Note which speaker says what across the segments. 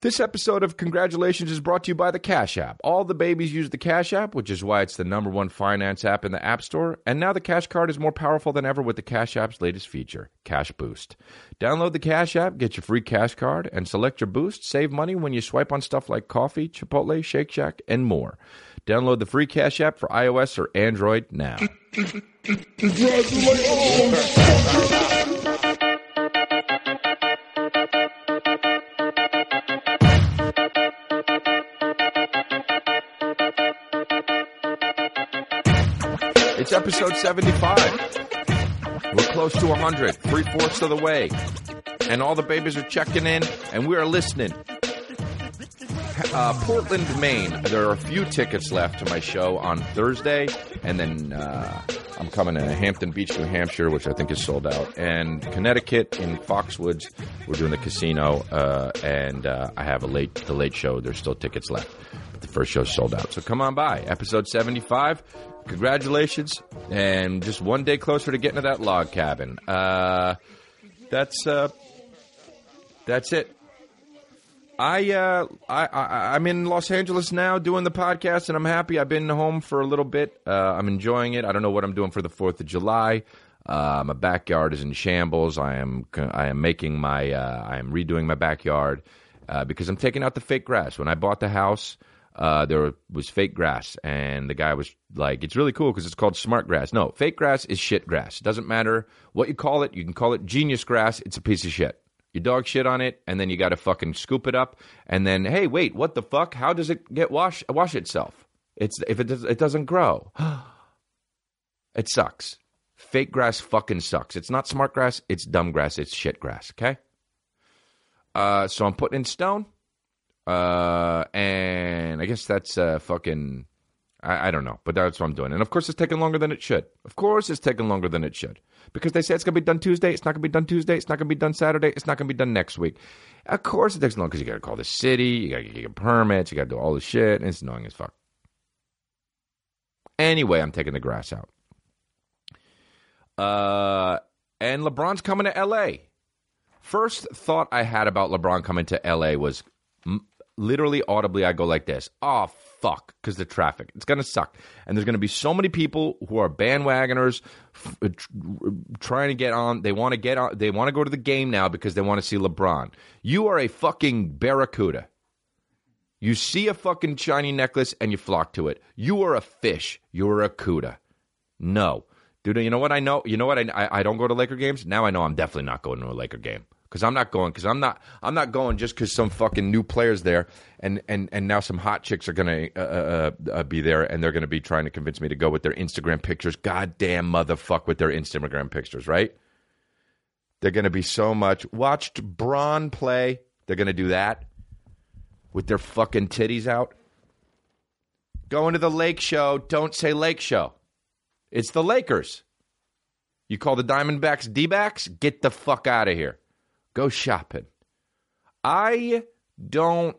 Speaker 1: This episode of Congratulations is brought to you by the Cash App. All the babies use the Cash App, which is why it's the number one finance app in the App Store. And now the Cash Card is more powerful than ever with the Cash App's latest feature, Cash Boost. Download the Cash App, get your free Cash Card, and select your boost. Save money when you swipe on stuff like coffee, Chipotle, Shake Shack, and more. Download the free Cash App for iOS or Android now. It's episode 75. We're close to 100, three fourths of the way. And all the babies are checking in, and we are listening. Uh, Portland, Maine. There are a few tickets left to my show on Thursday, and then uh, I'm coming to Hampton Beach, New Hampshire, which I think is sold out, and Connecticut in Foxwoods. We're doing the casino, uh, and uh, I have a late the late show. There's still tickets left, but the first show's sold out. So come on by, episode 75. Congratulations, and just one day closer to getting to that log cabin. Uh, that's uh, that's it. I, uh, I, I, I'm in Los Angeles now doing the podcast, and I'm happy. I've been home for a little bit. Uh, I'm enjoying it. I don't know what I'm doing for the Fourth of July. Uh, my backyard is in shambles. I am, I am making my, uh, I am redoing my backyard uh, because I'm taking out the fake grass. When I bought the house, uh, there was fake grass, and the guy was like, "It's really cool because it's called smart grass." No, fake grass is shit grass. It doesn't matter what you call it. You can call it genius grass. It's a piece of shit. You dog shit on it, and then you got to fucking scoop it up, and then hey, wait, what the fuck? How does it get wash wash itself? It's if it does, it doesn't grow. it sucks. Fake grass fucking sucks. It's not smart grass. It's dumb grass. It's shit grass. Okay. Uh, so I'm putting in stone, uh, and I guess that's uh, fucking. I, I don't know, but that's what I'm doing. And of course, it's taking longer than it should. Of course, it's taking longer than it should because they say it's going to be done Tuesday. It's not going to be done Tuesday. It's not going to be done Saturday. It's not going to be done next week. Of course, it takes long because you got to call the city. You got to get your permits. You got to do all this shit. And it's annoying as fuck. Anyway, I'm taking the grass out. Uh, and LeBron's coming to L.A. First thought I had about LeBron coming to L.A. was literally audibly, I go like this. Oh, fuck, because the traffic. It's going to suck. And there's going to be so many people who are bandwagoners f- uh, tr- trying to get on. They want to get on. They want to go to the game now because they want to see LeBron. You are a fucking barracuda. You see a fucking shiny necklace and you flock to it. You are a fish. You're a cuda. No. Dude, you know what I know? You know what I, I, I don't go to Laker games? Now I know I'm definitely not going to a Laker game because I'm not going because I'm not I'm not going just because some fucking new players there and and and now some hot chicks are gonna uh, uh, uh, be there and they're gonna be trying to convince me to go with their Instagram pictures. Goddamn motherfuck with their Instagram pictures, right? They're gonna be so much. Watched Bron play. They're gonna do that with their fucking titties out. Going to the Lake Show. Don't say Lake Show. It's the Lakers. You call the Diamondbacks D backs? Get the fuck out of here. Go shopping. I don't.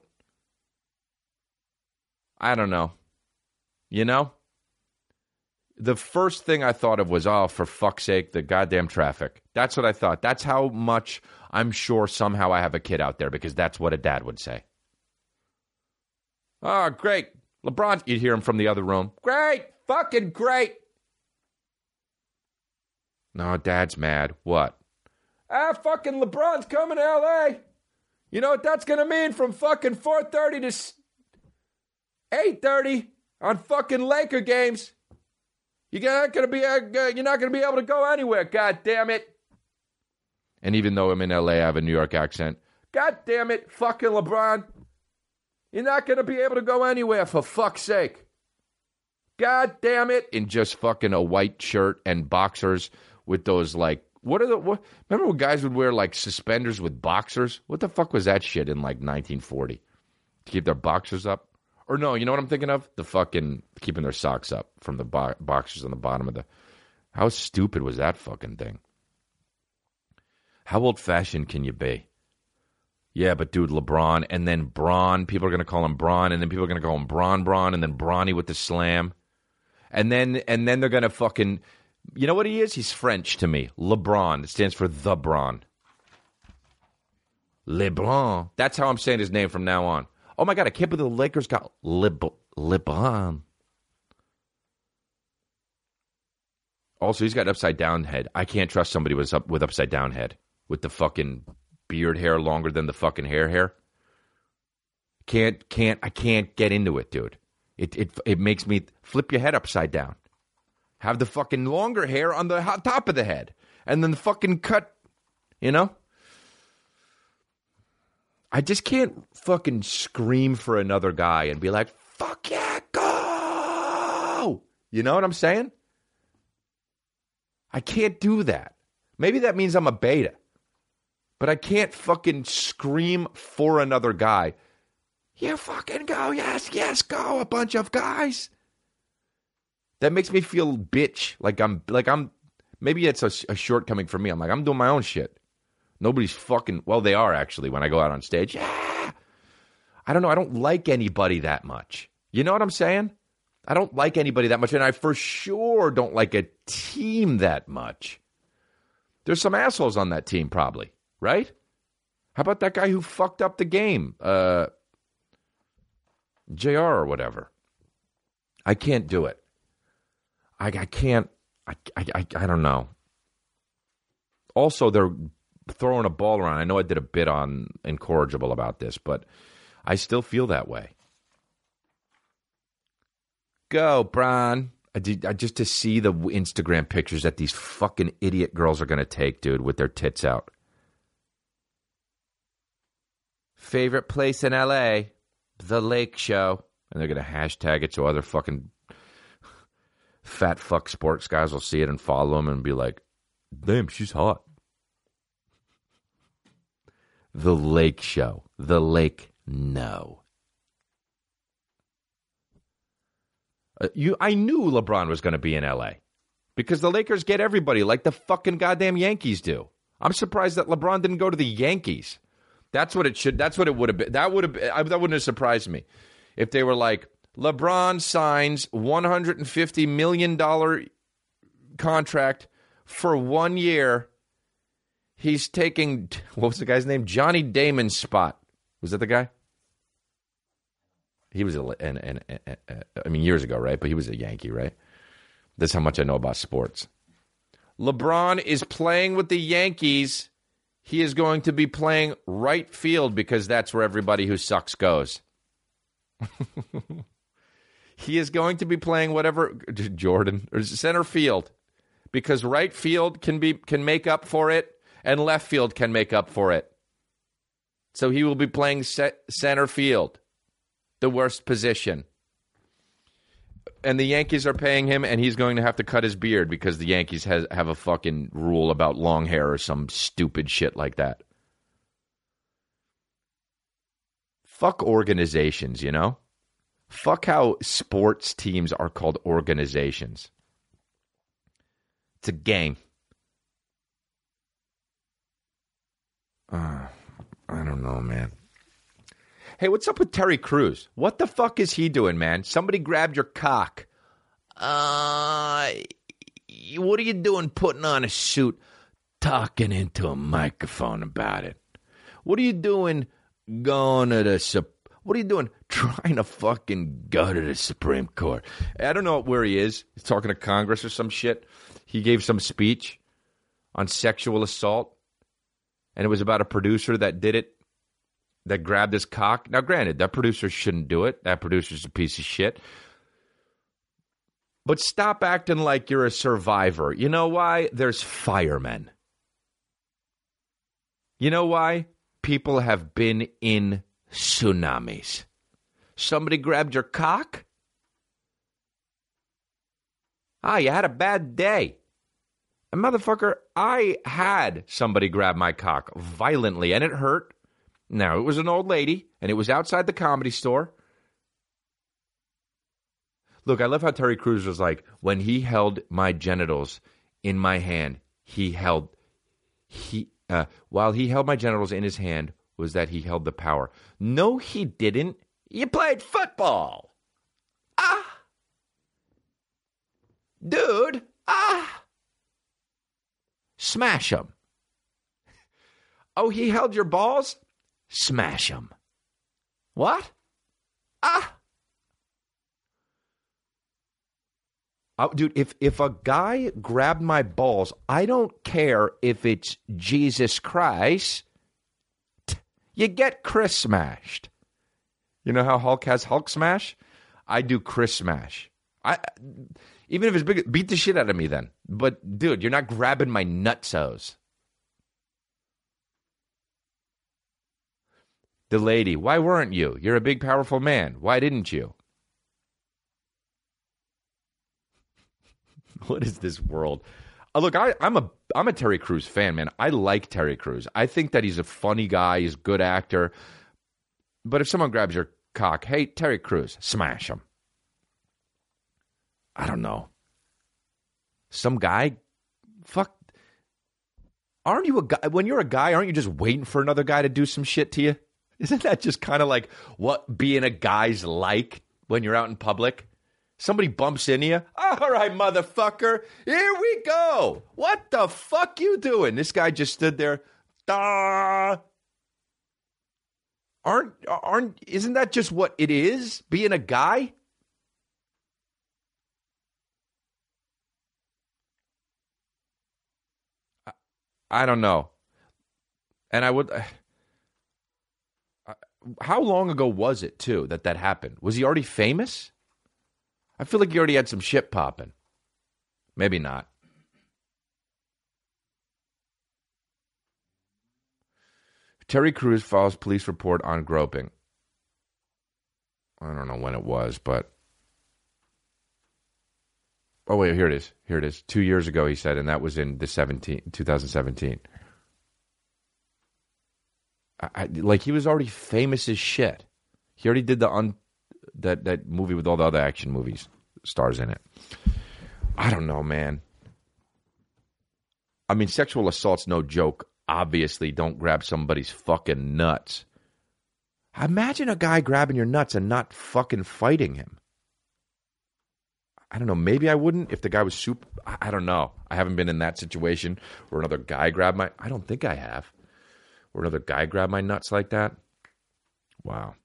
Speaker 1: I don't know. You know? The first thing I thought of was, oh, for fuck's sake, the goddamn traffic. That's what I thought. That's how much I'm sure somehow I have a kid out there because that's what a dad would say. Oh, great. LeBron, you'd hear him from the other room. Great. Fucking great. No, dad's mad. What? Ah, fucking LeBron's coming to LA. You know what that's going to mean from fucking 4:30 to 8:30 on fucking Laker games. You're not to be uh, you're not to be able to go anywhere, god damn it. And even though I'm in LA, I have a New York accent. God damn it, fucking LeBron. You're not going to be able to go anywhere for fuck's sake. God damn it. In just fucking a white shirt and boxers with those like what are the what remember when guys would wear like suspenders with boxers? What the fuck was that shit in like 1940? To keep their boxers up? Or no, you know what I'm thinking of? The fucking keeping their socks up from the bo- boxers on the bottom of the How stupid was that fucking thing? How old fashioned can you be? Yeah, but dude, LeBron and then Bron. People are gonna call him Bron, and then people are gonna call him Bron Bron, and then Bronny with the slam, and then and then they're gonna fucking. You know what he is? He's French to me. LeBron. It stands for the Bron. LeBron. That's how I'm saying his name from now on. Oh my God, I can't the Lakers got Leb- LeBron. Also, he's got an upside down head. I can't trust somebody with, up, with upside down head with the fucking beard hair longer than the fucking hair hair. Can't, can't, I can't get into it, dude. It, it, it makes me flip your head upside down. Have the fucking longer hair on the top of the head and then the fucking cut, you know? I just can't fucking scream for another guy and be like, fuck yeah, go! You know what I'm saying? I can't do that. Maybe that means I'm a beta, but I can't fucking scream for another guy. You fucking go, yes, yes, go, a bunch of guys. That makes me feel bitch, like I'm, like I'm. Maybe it's a, a shortcoming for me. I'm like I'm doing my own shit. Nobody's fucking. Well, they are actually when I go out on stage. I don't know. I don't like anybody that much. You know what I'm saying? I don't like anybody that much, and I for sure don't like a team that much. There's some assholes on that team, probably, right? How about that guy who fucked up the game? Uh, JR or whatever. I can't do it. I, I can't. I, I, I don't know. Also, they're throwing a ball around. I know I did a bit on Incorrigible about this, but I still feel that way. Go, Bron. I did, I, just to see the Instagram pictures that these fucking idiot girls are going to take, dude, with their tits out. Favorite place in LA? The Lake Show. And they're going to hashtag it so other fucking fat fuck sports guys will see it and follow him and be like, damn, she's hot. The Lake Show. The Lake No. Uh, you, I knew LeBron was going to be in LA because the Lakers get everybody like the fucking goddamn Yankees do. I'm surprised that LeBron didn't go to the Yankees. That's what it should. That's what it would have been. That would have. That wouldn't have surprised me if they were like LeBron signs 150 million dollar contract for one year. He's taking what was the guy's name? Johnny Damon's spot. Was that the guy? He was a, and, and, and, I mean years ago, right? But he was a Yankee, right? That's how much I know about sports. LeBron is playing with the Yankees. He is going to be playing right field because that's where everybody who sucks goes. he is going to be playing whatever Jordan or center field because right field can be can make up for it and left field can make up for it. So he will be playing center field the worst position. And the Yankees are paying him, and he's going to have to cut his beard because the Yankees has, have a fucking rule about long hair or some stupid shit like that. Fuck organizations, you know? Fuck how sports teams are called organizations. It's a game. Uh, I don't know, man. Hey, what's up with Terry Crews? What the fuck is he doing, man? Somebody grabbed your cock. Uh, what are you doing putting on a suit, talking into a microphone about it? What are you doing going to the what are you doing trying to fucking go to the Supreme Court? I don't know where he is. He's talking to Congress or some shit. He gave some speech on sexual assault, and it was about a producer that did it that grabbed his cock. Now, granted, that producer shouldn't do it. That producer's a piece of shit. But stop acting like you're a survivor. You know why? There's firemen. You know why? People have been in tsunamis. Somebody grabbed your cock? Ah, you had a bad day. And motherfucker, I had somebody grab my cock violently and it hurt. Now, it was an old lady, and it was outside the comedy store. Look, I love how Terry Crews was like, when he held my genitals in my hand, he held, he, uh, while he held my genitals in his hand, was that he held the power. No, he didn't. You played football. Ah. Dude, ah. Smash him. Oh, he held your balls? smash him. What? Ah. Oh, dude, if if a guy grabbed my balls, I don't care if it's Jesus Christ. You get Chris smashed. You know how Hulk has Hulk smash? I do Chris smash. I even if it's big, beat the shit out of me then. But dude, you're not grabbing my nutsos. The lady, why weren't you? You're a big, powerful man. Why didn't you? what is this world? Uh, look, I, I'm a I'm a Terry Crews fan, man. I like Terry Crews. I think that he's a funny guy. He's a good actor. But if someone grabs your cock, hey Terry Crews, smash him. I don't know. Some guy, fuck. Aren't you a guy? When you're a guy, aren't you just waiting for another guy to do some shit to you? Isn't that just kind of like what being a guy's like when you're out in public? Somebody bumps into you. All right, motherfucker. Here we go. What the fuck you doing? This guy just stood there. Da. Aren't aren't isn't that just what it is? Being a guy? I, I don't know. And I would how long ago was it too that that happened? Was he already famous? I feel like you already had some shit popping. Maybe not. Terry Crews files police report on groping. I don't know when it was, but oh wait, here it is. Here it is. Two years ago, he said, and that was in the 17, 2017. I, like he was already famous as shit. He already did the un, that that movie with all the other action movies stars in it. I don't know, man. I mean, sexual assault's no joke. Obviously, don't grab somebody's fucking nuts. Imagine a guy grabbing your nuts and not fucking fighting him. I don't know. Maybe I wouldn't if the guy was super. I don't know. I haven't been in that situation where another guy grabbed my. I don't think I have Where another guy grabbed my nuts like that. Wow.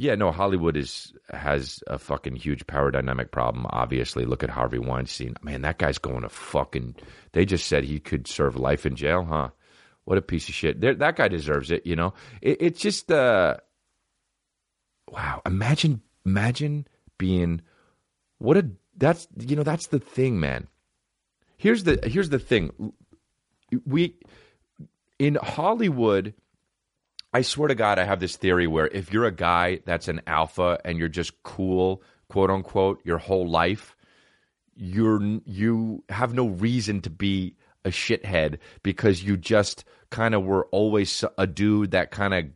Speaker 1: Yeah, no, Hollywood is has a fucking huge power dynamic problem. Obviously, look at Harvey Weinstein. Man, that guy's going to fucking. They just said he could serve life in jail, huh? What a piece of shit. There, that guy deserves it. You know, it, it's just uh, wow. Imagine, imagine being what a that's you know that's the thing, man. Here's the here's the thing. We in Hollywood, I swear to God, I have this theory where if you're a guy that's an alpha and you're just cool, quote unquote, your whole life, you're you have no reason to be a shithead because you just kind of were always a dude that kind of,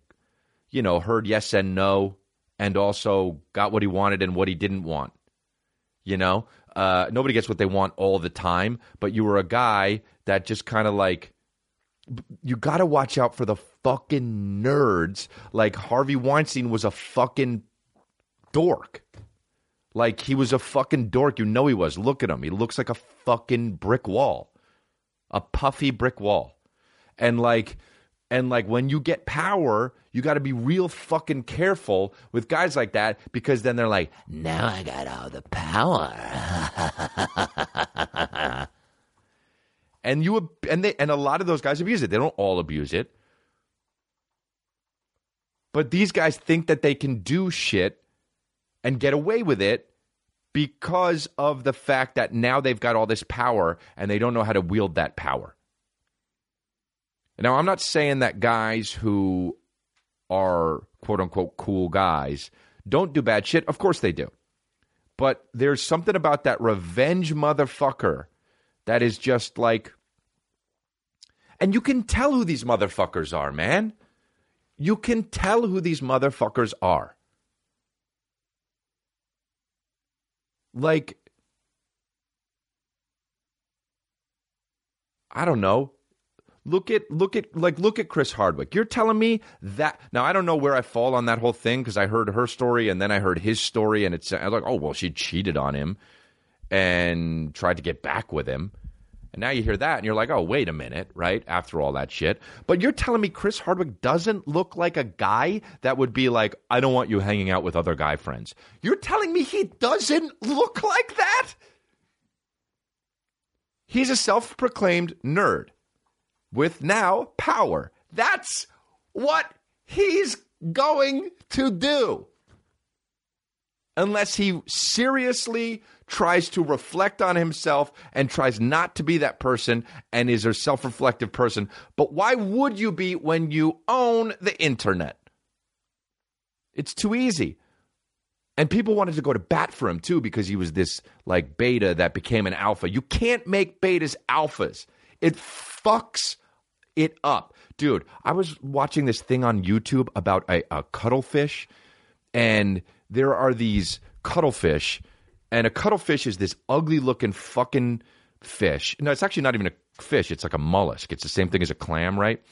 Speaker 1: you know, heard yes and no, and also got what he wanted and what he didn't want. You know, uh, nobody gets what they want all the time, but you were a guy that just kind of like you got to watch out for the fucking nerds. Like Harvey Weinstein was a fucking dork. Like he was a fucking dork. You know he was. Look at him. He looks like a fucking brick wall. A puffy brick wall. And like and like when you get power, you got to be real fucking careful with guys like that because then they're like, "Now I got all the power." and you and they and a lot of those guys abuse it. They don't all abuse it, but these guys think that they can do shit and get away with it because of the fact that now they've got all this power and they don't know how to wield that power. Now, I'm not saying that guys who are quote unquote cool guys don't do bad shit. Of course they do. But there's something about that revenge motherfucker that is just like. And you can tell who these motherfuckers are, man. You can tell who these motherfuckers are. Like, I don't know. Look at look at like look at Chris Hardwick. You're telling me that now I don't know where I fall on that whole thing because I heard her story and then I heard his story and it's like oh well she cheated on him and tried to get back with him And now you hear that and you're like, oh, wait a minute, right? After all that shit. But you're telling me Chris Hardwick doesn't look like a guy that would be like, I don't want you hanging out with other guy friends. You're telling me he doesn't look like that? He's a self proclaimed nerd with now power. That's what he's going to do. Unless he seriously tries to reflect on himself and tries not to be that person and is a self reflective person. But why would you be when you own the internet? It's too easy. And people wanted to go to bat for him too because he was this like beta that became an alpha. You can't make betas alphas. It fucks it up. Dude, I was watching this thing on YouTube about a, a cuttlefish, and there are these cuttlefish and a cuttlefish is this ugly looking fucking fish. No, it's actually not even a fish. It's like a mollusk. It's the same thing as a clam, right?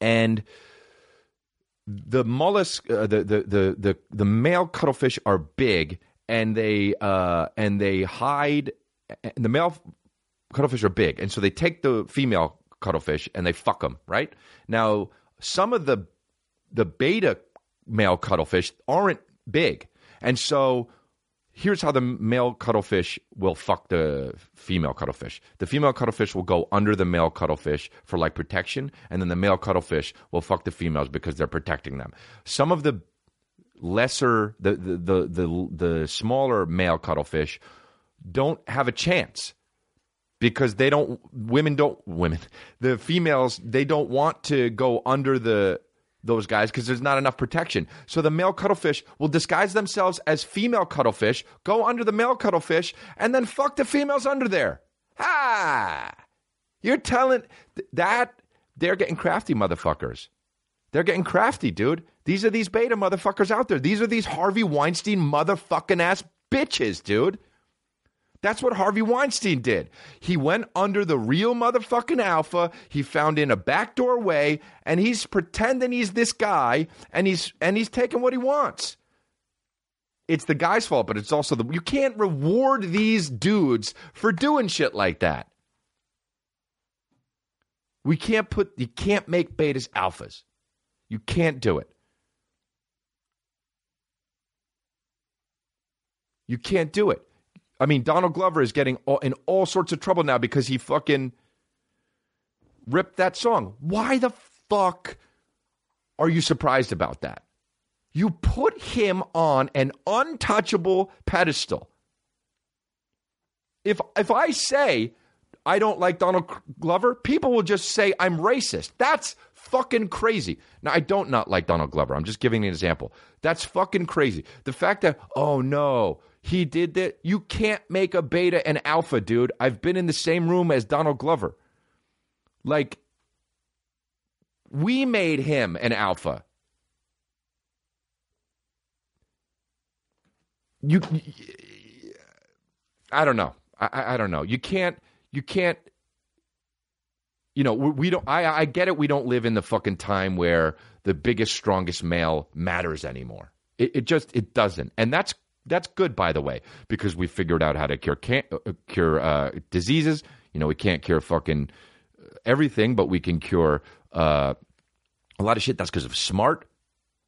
Speaker 1: And the mollusk, uh, the, the the the the male cuttlefish are big, and they uh, and they hide. And the male cuttlefish are big, and so they take the female cuttlefish and they fuck them. Right now, some of the the beta male cuttlefish aren't big, and so here's how the male cuttlefish will fuck the female cuttlefish. The female cuttlefish will go under the male cuttlefish for like protection, and then the male cuttlefish will fuck the females because they're protecting them. Some of the lesser, the the the the, the smaller male cuttlefish don't have a chance because they don't women don't women the females they don't want to go under the those guys because there's not enough protection. So the male cuttlefish will disguise themselves as female cuttlefish, go under the male cuttlefish, and then fuck the females under there. Ha! You're telling that they're getting crafty, motherfuckers. They're getting crafty, dude. These are these beta motherfuckers out there. These are these Harvey Weinstein motherfucking ass bitches, dude. That's what Harvey Weinstein did. He went under the real motherfucking alpha. He found in a backdoor way, and he's pretending he's this guy, and he's and he's taking what he wants. It's the guy's fault, but it's also the you can't reward these dudes for doing shit like that. We can't put you can't make betas alphas. You can't do it. You can't do it. I mean, Donald Glover is getting all, in all sorts of trouble now because he fucking ripped that song. Why the fuck are you surprised about that? You put him on an untouchable pedestal. If if I say I don't like Donald Glover, people will just say I'm racist. That's fucking crazy. Now I don't not like Donald Glover. I'm just giving an example. That's fucking crazy. The fact that oh no, he did that. You can't make a beta and alpha, dude. I've been in the same room as Donald Glover. Like, we made him an alpha. You, I don't know. I, I don't know. You can't. You can't. You know, we don't. I, I get it. We don't live in the fucking time where the biggest, strongest male matters anymore. It, it just it doesn't, and that's that's good, by the way, because we figured out how to cure can- uh, cure uh, diseases. You know, we can't cure fucking everything, but we can cure uh, a lot of shit. That's because of smart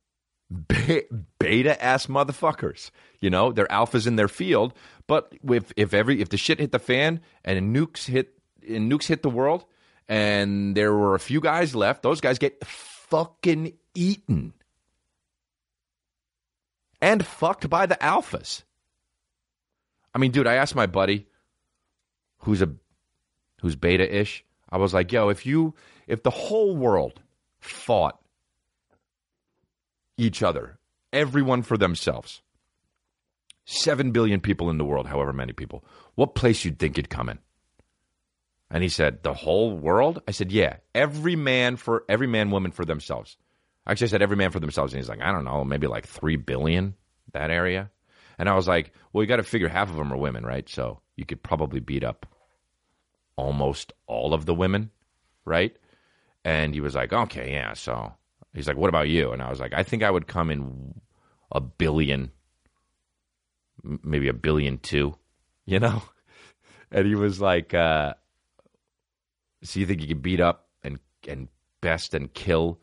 Speaker 1: be- beta ass motherfuckers. You know, they're alphas in their field. But if if every if the shit hit the fan and nukes hit and nukes hit the world, and there were a few guys left, those guys get fucking eaten and fucked by the alphas. I mean, dude, I asked my buddy who's a who's beta-ish. I was like, "Yo, if you if the whole world fought each other, everyone for themselves, 7 billion people in the world, however many people, what place you'd think you'd come in?" And he said, "The whole world?" I said, "Yeah, every man for every man woman for themselves." Actually, I said every man for themselves. And he's like, I don't know, maybe like 3 billion, that area. And I was like, well, you got to figure half of them are women, right? So you could probably beat up almost all of the women, right? And he was like, okay, yeah. So he's like, what about you? And I was like, I think I would come in a billion, maybe a billion two, you know? And he was like, uh, So you think you could beat up and and best and kill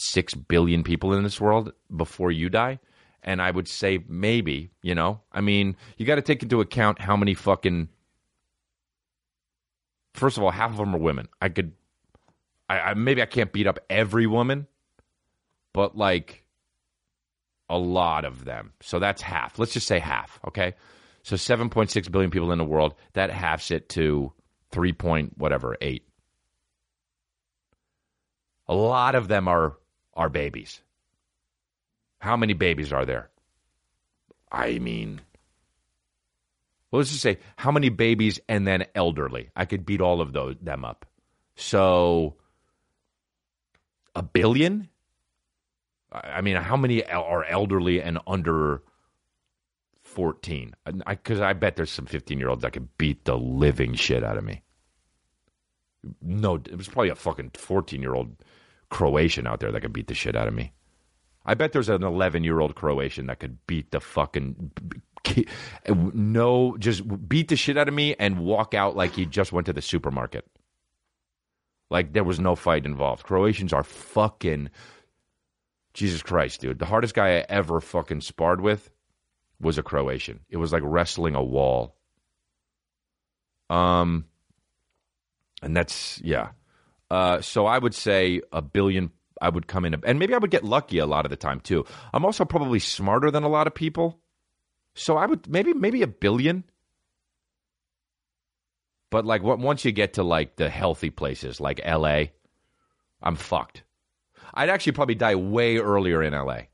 Speaker 1: six billion people in this world before you die? And I would say maybe, you know. I mean, you got to take into account how many fucking. First of all, half of them are women. I could, I, I maybe I can't beat up every woman, but like a lot of them. So that's half. Let's just say half. Okay, so 7.6 billion people in the world. That halves it to 3 point whatever eight. A lot of them are are babies. How many babies are there? I mean, well, let's just say how many babies and then elderly. I could beat all of those them up. So a billion. I mean, how many are elderly and under fourteen? Because I, I bet there's some fifteen year olds that could beat the living shit out of me. No, it was probably a fucking fourteen year old Croatian out there that could beat the shit out of me. I bet there's an 11 year old Croatian that could beat the fucking no, just beat the shit out of me and walk out like he just went to the supermarket. Like there was no fight involved. Croatians are fucking Jesus Christ, dude. The hardest guy I ever fucking sparred with was a Croatian. It was like wrestling a wall. Um, and that's yeah. Uh, so I would say a billion. I would come in, and maybe I would get lucky a lot of the time too. I'm also probably smarter than a lot of people, so I would maybe maybe a billion. But like once you get to like the healthy places like L.A., I'm fucked. I'd actually probably die way earlier in L.A.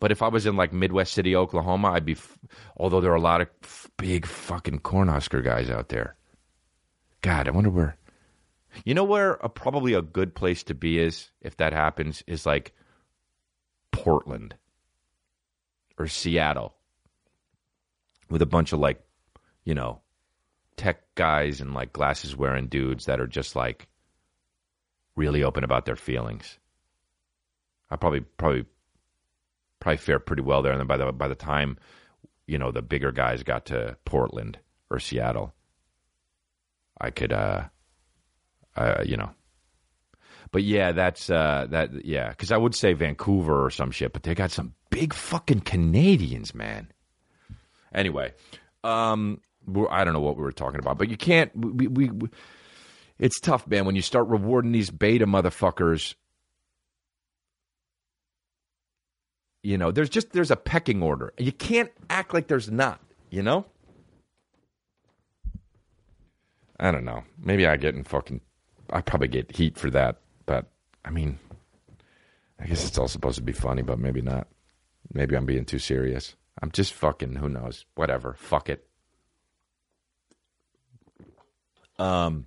Speaker 1: But if I was in like Midwest City, Oklahoma, I'd be. F- although there are a lot of f- big fucking Cornhusker guys out there. God, I wonder where. You know where a, probably a good place to be is if that happens is like Portland or Seattle with a bunch of like, you know, tech guys and like glasses wearing dudes that are just like really open about their feelings. I probably probably probably fare pretty well there and then by the by the time you know the bigger guys got to Portland or Seattle I could uh uh, you know. But yeah, that's uh, that. Yeah, because I would say Vancouver or some shit, but they got some big fucking Canadians, man. Anyway, um, I don't know what we were talking about, but you can't. We, we, we it's tough, man, when you start rewarding these beta motherfuckers. You know, there's just there's a pecking order. You can't act like there's not. You know. I don't know. Maybe I get in fucking I probably get heat for that, but I mean, I guess it's all supposed to be funny, but maybe not. Maybe I'm being too serious. I'm just fucking. Who knows? Whatever. Fuck it. Um,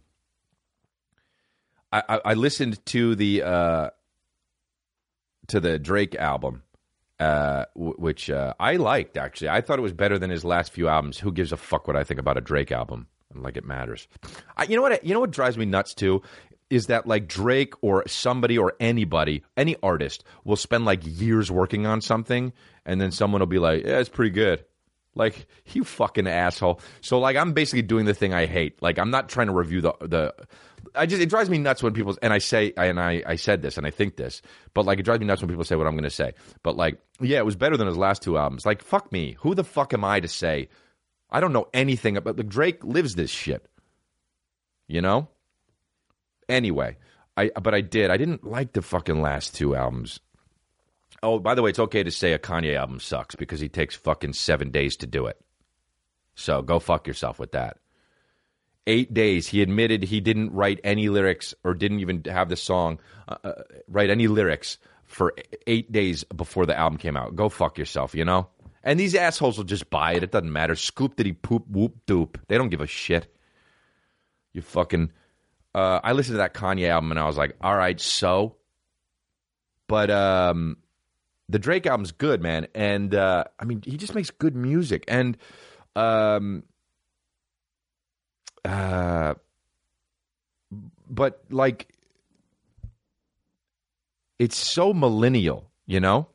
Speaker 1: I, I, I listened to the uh, to the Drake album, uh, w- which uh, I liked. Actually, I thought it was better than his last few albums. Who gives a fuck what I think about a Drake album? Like it matters. I, you know what? You know what drives me nuts too is that like Drake or somebody or anybody, any artist will spend like years working on something, and then someone will be like, "Yeah, it's pretty good." Like you fucking asshole. So like I'm basically doing the thing I hate. Like I'm not trying to review the the. I just it drives me nuts when people and I say and I I said this and I think this, but like it drives me nuts when people say what I'm going to say. But like yeah, it was better than his last two albums. Like fuck me. Who the fuck am I to say I don't know anything about like Drake lives this shit. You know? Anyway, I but I did. I didn't like the fucking last two albums. Oh, by the way, it's okay to say a Kanye album sucks because he takes fucking 7 days to do it. So, go fuck yourself with that. 8 days he admitted he didn't write any lyrics or didn't even have the song uh, uh, write any lyrics for 8 days before the album came out. Go fuck yourself, you know? And these assholes will just buy it. It doesn't matter. Scoop did he poop whoop doop. They don't give a shit. You fucking. Uh, I listened to that Kanye album and I was like, all right, so. But um, the Drake album's good, man. And uh, I mean, he just makes good music. And um, uh, but like, it's so millennial, you know?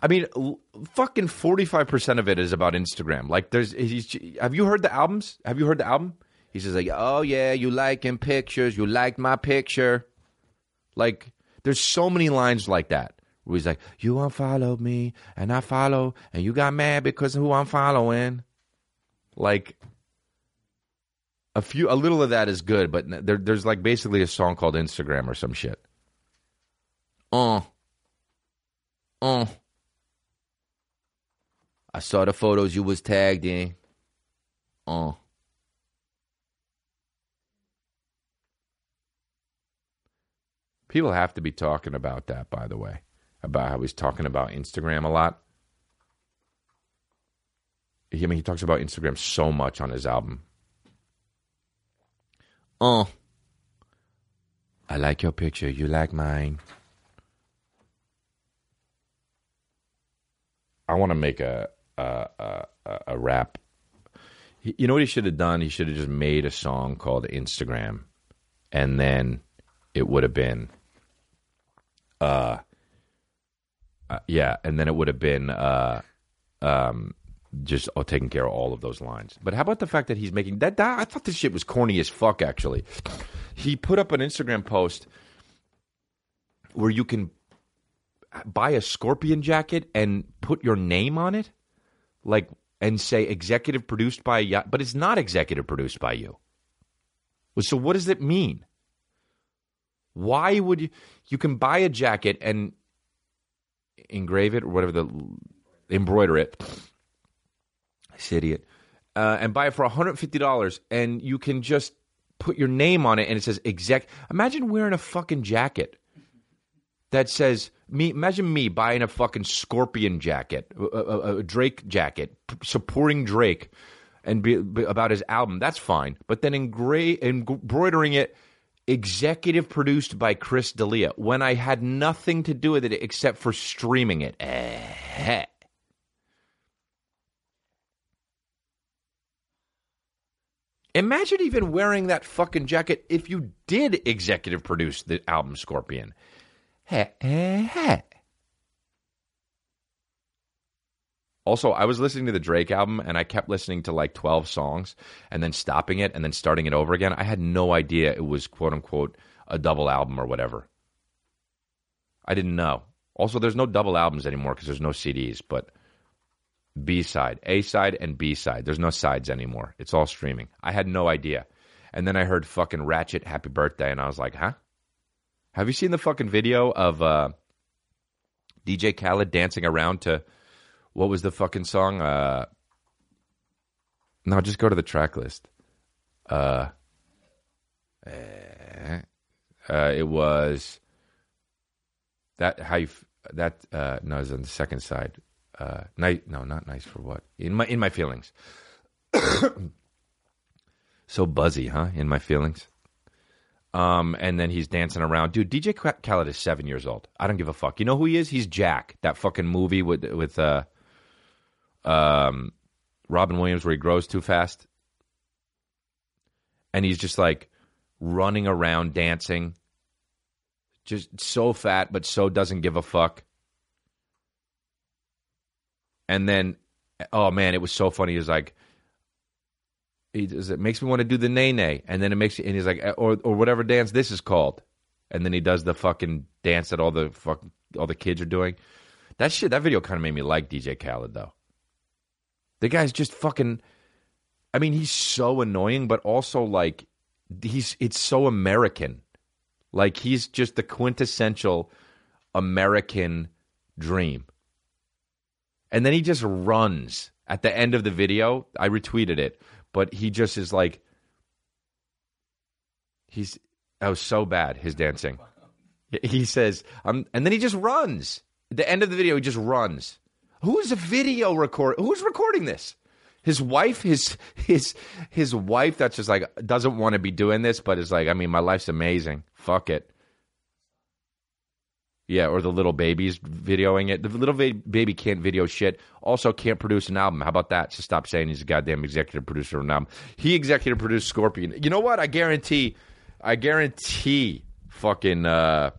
Speaker 1: I mean, fucking forty five percent of it is about Instagram. Like, there's. have you heard the albums? Have you heard the album? He says like, "Oh yeah, you liking pictures? You liked my picture." Like, there's so many lines like that where he's like, "You unfollowed me, and I follow, and you got mad because of who I'm following." Like, a few, a little of that is good, but there, there's like basically a song called Instagram or some shit. Uh, uh. I saw the photos you was tagged in. Uh. People have to be talking about that, by the way, about how he's talking about Instagram a lot. I mean, he talks about Instagram so much on his album. Oh, I like your picture. You like mine. I want to make a a, a, a rap. You know what he should have done? He should have just made a song called Instagram, and then it would have been uh, uh, yeah, and then it would have been uh, um, just oh, taking care of all of those lines. But how about the fact that he's making that, that? I thought this shit was corny as fuck. Actually, he put up an Instagram post where you can buy a scorpion jacket and put your name on it, like and say executive produced by you, but it's not executive produced by you. So what does it mean? Why would you? You can buy a jacket and engrave it or whatever the embroider it. This idiot, uh, and buy it for one hundred fifty dollars, and you can just put your name on it, and it says exec. Imagine wearing a fucking jacket that says me. Imagine me buying a fucking scorpion jacket, a, a, a Drake jacket, supporting Drake, and be, be about his album. That's fine, but then engra- embroidering it executive produced by Chris D'Elia when I had nothing to do with it except for streaming it. Eh. Imagine even wearing that fucking jacket if you did executive produce the album Scorpion. Heh, heh, heh. Also, I was listening to the Drake album and I kept listening to like 12 songs and then stopping it and then starting it over again. I had no idea it was quote unquote a double album or whatever. I didn't know. Also, there's no double albums anymore because there's no CDs, but B side, A side, and B side. There's no sides anymore. It's all streaming. I had no idea. And then I heard fucking Ratchet Happy Birthday and I was like, huh? Have you seen the fucking video of uh, DJ Khaled dancing around to what was the fucking song? Uh, no, just go to the track list. Uh, eh, uh, it was that how you that uh, no, it was on the second side. Uh, night, no, not nice for what? In my in my feelings. so buzzy, huh? In my feelings. Um, and then he's dancing around, dude. DJ Khaled is seven years old. I don't give a fuck. You know who he is? He's Jack. That fucking movie with with uh um, Robin Williams where he grows too fast. And he's just like running around dancing. Just so fat, but so doesn't give a fuck. And then, oh man, it was so funny. He was like, he does, it makes me want to do the nay nay. And then it makes, you, and he's like, or, or whatever dance this is called. And then he does the fucking dance that all the fuck, all the kids are doing. That shit, that video kind of made me like DJ Khaled though. The guy's just fucking. I mean, he's so annoying, but also like he's. It's so American. Like he's just the quintessential American dream. And then he just runs at the end of the video. I retweeted it, but he just is like. He's. Oh, so bad his dancing. He says, um, and then he just runs. At the end of the video, he just runs. Who's a video record? Who's recording this? His wife, his his his wife. That's just like doesn't want to be doing this, but is like, I mean, my life's amazing. Fuck it. Yeah, or the little babies videoing it. The little baby can't video shit. Also, can't produce an album. How about that? So stop saying he's a goddamn executive producer of an album. He executive produced Scorpion. You know what? I guarantee, I guarantee, fucking. Uh,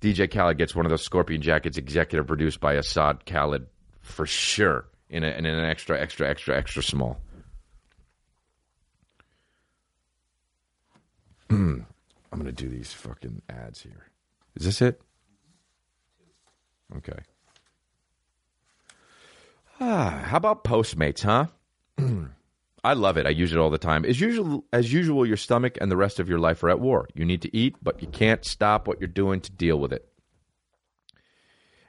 Speaker 1: DJ Khaled gets one of those Scorpion jackets, executive produced by Asahd Khaled for sure, in, a, in an extra, extra, extra, extra small. I'm to do these fucking ads here. Is this it? Okay. Ah, how about Postmates, huh? I love it. I use it all the time. As usual, as usual, your stomach and the rest of your life are at war. You need to eat, but you can't stop what you're doing to deal with it.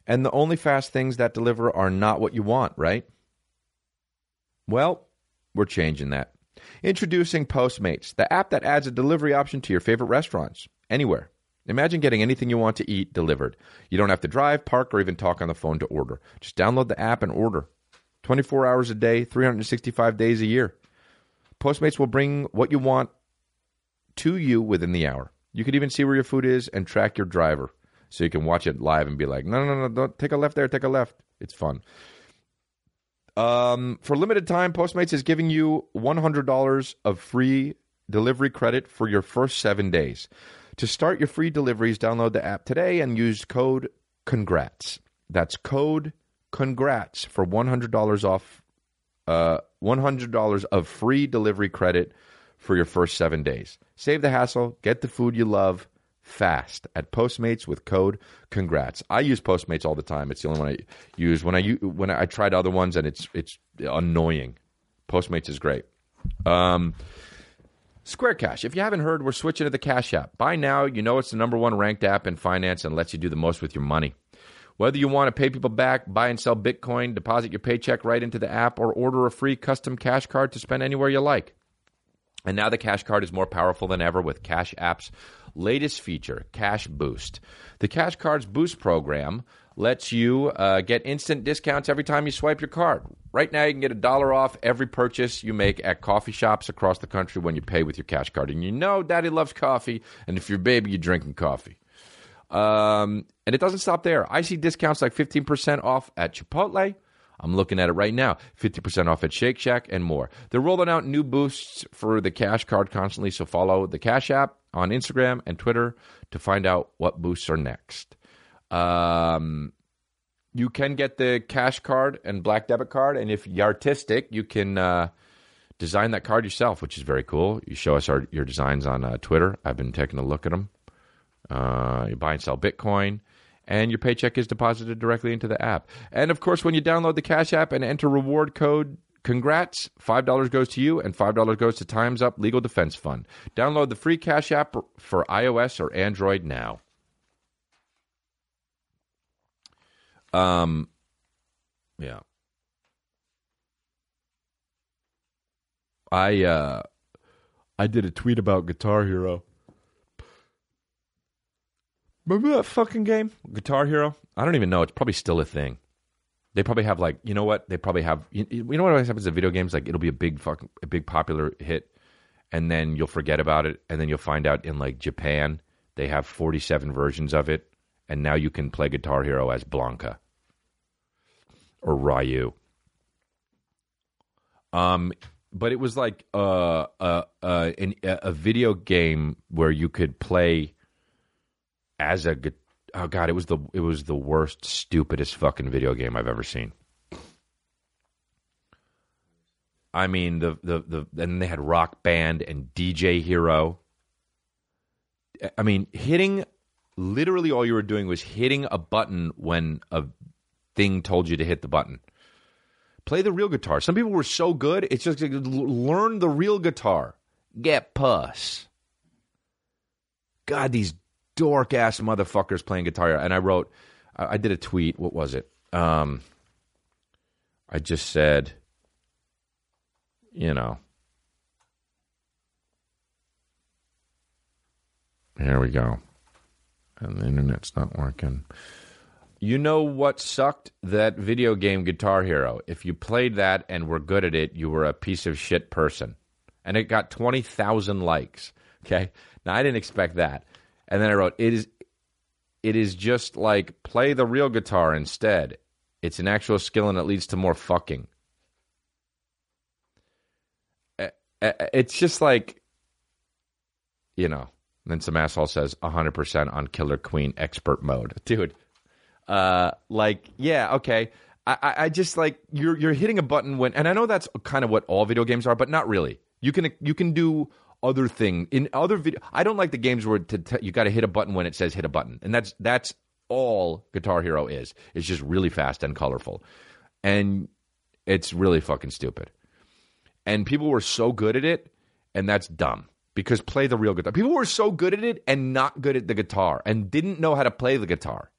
Speaker 1: And the only fast things that deliver are not what you want, right? Well, we're changing that. Introducing Postmates, the app that adds a delivery option to your favorite restaurants, anywhere. Imagine getting anything you want to eat delivered. You don't have to drive, park, or even talk on the phone to order. Just download the app and order. 24 hours a day, 365 days a year. Postmates will bring what you want to you within the hour. You could even see where your food is and track your driver so you can watch it live and be like, no, no, no, don't take a left there, take a left. It's fun. Um, for limited time, Postmates is giving you $100 of free delivery credit for your first seven days. To start your free deliveries, download the app today and use code CONGRATS. That's code CONGRATS for $100 off, uh, $100 of free delivery credit for your first seven days. Save the hassle, get the food you love fast at Postmates with code Congrats. I use Postmates all the time. It's the only one I use. When I when I tried other ones and it's it's annoying. Postmates is great. Um, Square Cash. If you haven't heard, we're switching to the Cash app. By now, you know it's the number one ranked app in finance and lets you do the most with your money. Whether you want to pay people back, buy and sell Bitcoin, deposit your paycheck right into the app, or order a free custom cash card to spend anywhere you like. And now the Cash Card is more powerful than ever with Cash App's latest feature, Cash Boost. The Cash Card's Boost program lets you uh, get instant discounts every time you swipe your card. Right now, you can get a dollar off every purchase you make at coffee shops across the country when you pay with your Cash Card. And you know Daddy loves coffee, and if you're baby, you're drinking coffee. Um, and it doesn't stop there. I see discounts like 15% off at Chipotle. I'm looking at it right now. 50% off at Shake Shack and more. They're rolling out new boosts for the Cash Card constantly, so follow the Cash App on Instagram and Twitter to find out what boosts are next. Um, you can get the Cash Card and Black Debit Card, and if you're artistic, you can uh, design that card yourself, which is very cool. You show us our, your designs on uh, Twitter. I've been taking a look at them. Uh, you buy and sell Bitcoin and your paycheck is deposited directly into the app. And of course, when you download the Cash App and enter reward code Congrats, $5 goes to you and $5 goes to Time's Up Legal Defense Fund. Download the free Cash App for iOS or Android now. Um, yeah. I uh, I did a tweet about Guitar Hero. Remember that fucking game, Guitar Hero? I don't even know. It's probably still a thing. They probably have like you know what? They probably have you, you know what always happens in video games? Like it'll be a big fucking a big popular hit, and then you'll forget about it, and then you'll find out in like Japan they have forty seven versions of it, and now you can play Guitar Hero as Blanka or Ryu. Um, but it was like uh, uh, uh, an, a video game where you could play as a oh god, it was the it was the worst, stupidest fucking video game I've ever seen. I mean the the the and they had Rock Band and DJ Hero. I mean, hitting literally all you were doing was hitting a button when a thing told you to hit the button. Play the real guitar. Some people were so good, it's just like, learn the real guitar. Get puss. God, these dork ass motherfuckers playing guitar. And I wrote, I did a tweet. What was it? Um, I just said, you know, here we go. And the internet's not working. You know what sucked? That video game Guitar Hero. If you played that and were good at it, you were a piece of shit person. And it got 20,000 likes. Okay. Now, I didn't expect that. And then I wrote, it is, it is just like play the real guitar instead. It's an actual skill and it leads to more fucking. It's just like, you know, then some asshole says 100% on Killer Queen expert mode. Dude, uh, like, yeah, okay. I, I just like you're you're hitting a button when, and I know that's kind of what all video games are, but not really. You can you can do other thing in other video. I don't like the games where to, to, you got to hit a button when it says hit a button, and that's that's all Guitar Hero is. It's just really fast and colorful, and it's really fucking stupid. And people were so good at it, and that's dumb because play the real guitar. People were so good at it and not good at the guitar and didn't know how to play the guitar.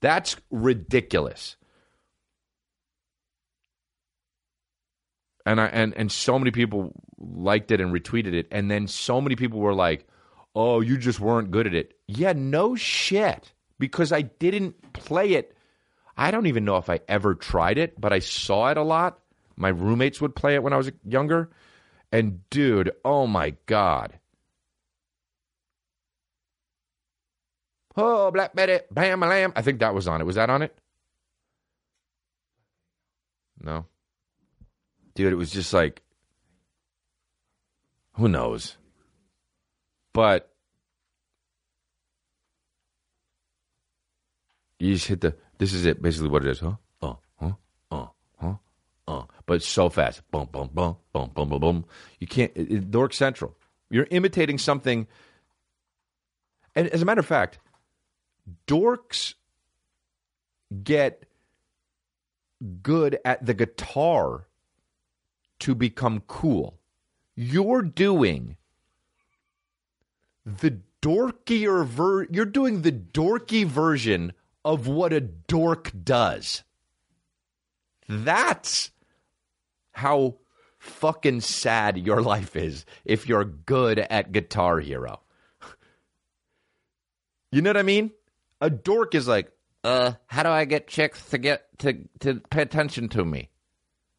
Speaker 1: That's ridiculous. And I and and so many people liked it and retweeted it and then so many people were like, "Oh, you just weren't good at it." Yeah, no shit. Because I didn't play it. I don't even know if I ever tried it, but I saw it a lot. My roommates would play it when I was younger. And dude, oh my god. Oh, Black Betty, bam, a lamb. I think that was on it. Was that on it? No. Dude, it was just like, who knows? But you just hit the, this is it, basically what it is, huh? Uh, huh? Uh, huh? Uh. But so fast. Boom, boom, boom, boom, boom, boom, boom. You can't, it, it, Dork Central. You're imitating something. And as a matter of fact, dorks get good at the guitar to become cool. You're doing the dorkier ver you're doing the dorky version of what a dork does. That's how fucking sad your life is if you're good at Guitar Hero. you know what I mean? A dork is like, uh, how do I get chicks to get to to pay attention to me?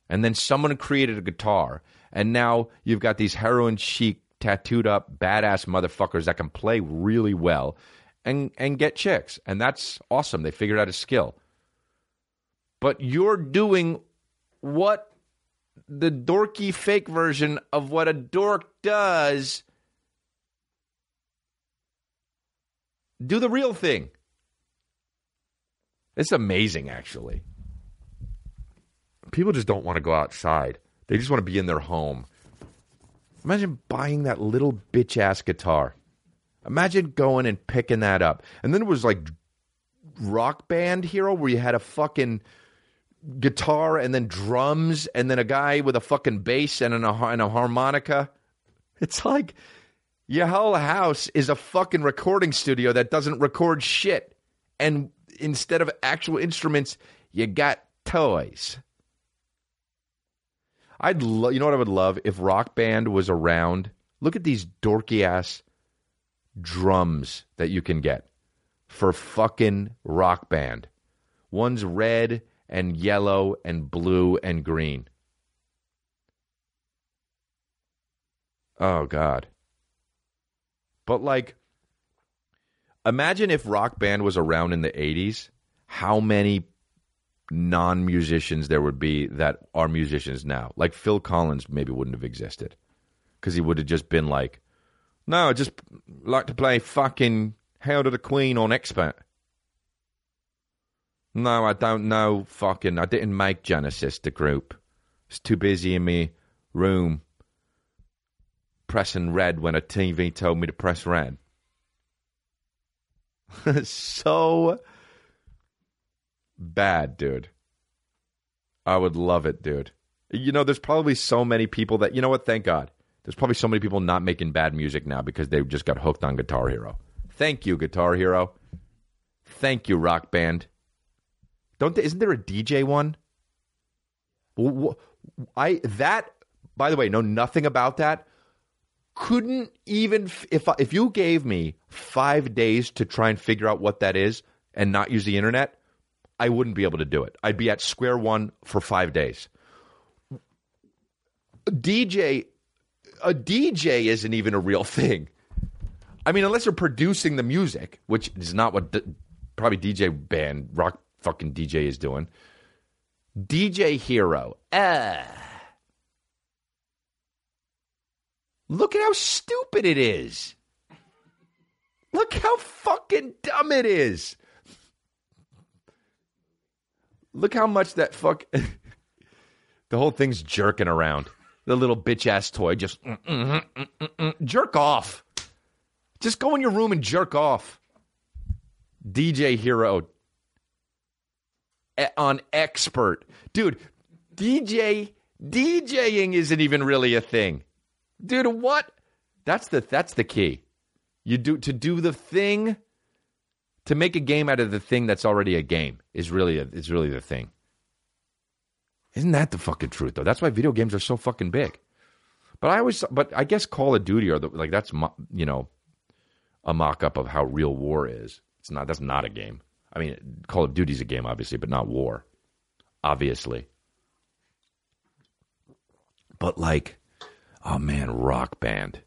Speaker 1: And then someone created a guitar, and now you've got these heroin chic, tattooed up, badass motherfuckers that can play really well and and get chicks. And that's awesome. They figured out a skill. But you're doing what the dorky fake version of what a dork does. Do the real thing. It's amazing, actually. People just don't want to go outside. They just want to be in their home. Imagine buying that little bitch ass guitar. Imagine going and picking that up. And then it was like rock band hero where you had a fucking guitar and then drums and then a guy with a fucking bass and, an, and a harmonica. It's like your whole house is a fucking recording studio that doesn't record shit. And instead of actual instruments, you got toys. I'd lo- you know what I would love if Rock Band was around. Look at these dorky ass drums that you can get for fucking Rock Band. One's red and yellow and blue and green. Oh god. But like imagine if Rock Band was around in the 80s, how many non musicians there would be that are musicians now. Like Phil Collins maybe wouldn't have existed because he would have just been like, no, I just like to play fucking Hail to the Queen on Expert. No, I don't know fucking. I didn't make Genesis the group. It's too busy in me room pressing red when a TV told me to press red. so bad, dude. I would love it, dude. You know, there's probably so many people that, you know what? Thank God. There's probably so many people not making bad music now because they just got hooked on Guitar Hero. Thank you, Guitar Hero. Thank you, Rock Band. Don't they, isn't there a DJ one? I that by the way, know nothing about that. Couldn't even if if you gave me 5 days to try and figure out what that is and not use the internet, I wouldn't be able to do it. I'd be at square one for five days. A DJ, a DJ isn't even a real thing. I mean, unless you're producing the music, which is not what probably DJ band rock fucking DJ is doing. DJ Hero. Uh, look at how stupid it is. Look how fucking dumb it is. Look how much that fuck. the whole thing's jerking around. the little bitch ass toy. Just mm, mm, mm, mm, mm. jerk off. Just go in your room and jerk off. DJ Hero on expert. Dude, DJ DJing isn't even really a thing. Dude, what? That's the that's the key. You do to do the thing to make a game out of the thing that's already a game is really a, is really the thing. Isn't that the fucking truth though? That's why video games are so fucking big. But I always but I guess Call of Duty are the, like that's you know a mock up of how real war is. It's not that's not a game. I mean, Call of Duty's a game obviously, but not war. Obviously. But like oh man, rock band.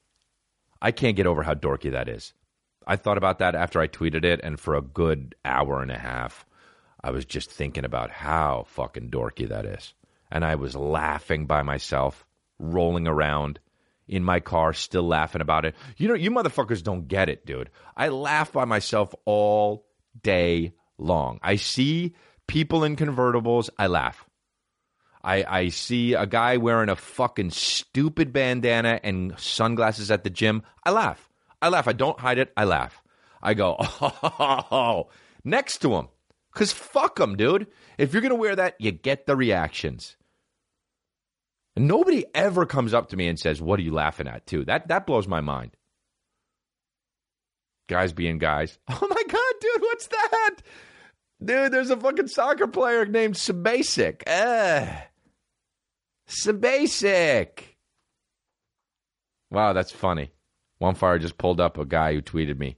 Speaker 1: I can't get over how dorky that is. I thought about that after I tweeted it, and for a good hour and a half, I was just thinking about how fucking dorky that is. And I was laughing by myself, rolling around in my car, still laughing about it. You know, you motherfuckers don't get it, dude. I laugh by myself all day long. I see people in convertibles, I laugh. I, I see a guy wearing a fucking stupid bandana and sunglasses at the gym. I laugh. I laugh. I don't hide it. I laugh. I go, oh, next to him. Because fuck him, dude. If you're going to wear that, you get the reactions. And nobody ever comes up to me and says, What are you laughing at, too? That, that blows my mind. Guys being guys. Oh my God, dude, what's that? Dude, there's a fucking soccer player named Subasic. Ugh. Subasic. Wow, that's funny. One fire just pulled up a guy who tweeted me.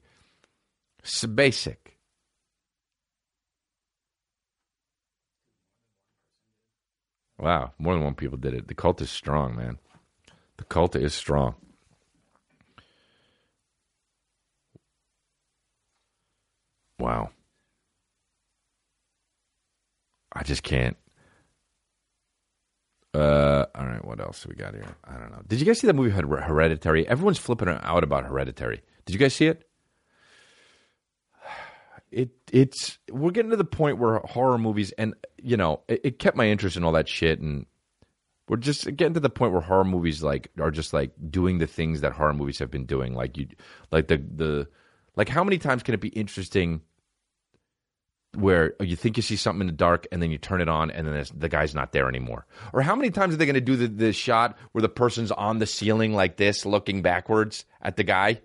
Speaker 1: Subasic. Wow, more than one people did it. The cult is strong, man. The cult is strong. Wow. I just can't. Uh, all right, what else we got here? I don't know. Did you guys see that movie Hereditary? Everyone's flipping out about Hereditary. Did you guys see it? It it's we're getting to the point where horror movies and you know it, it kept my interest in all that shit and we're just getting to the point where horror movies like are just like doing the things that horror movies have been doing like you like the the like how many times can it be interesting where you think you see something in the dark and then you turn it on and then the guy's not there anymore? Or how many times are they going to do the, the shot where the person's on the ceiling like this, looking backwards at the guy?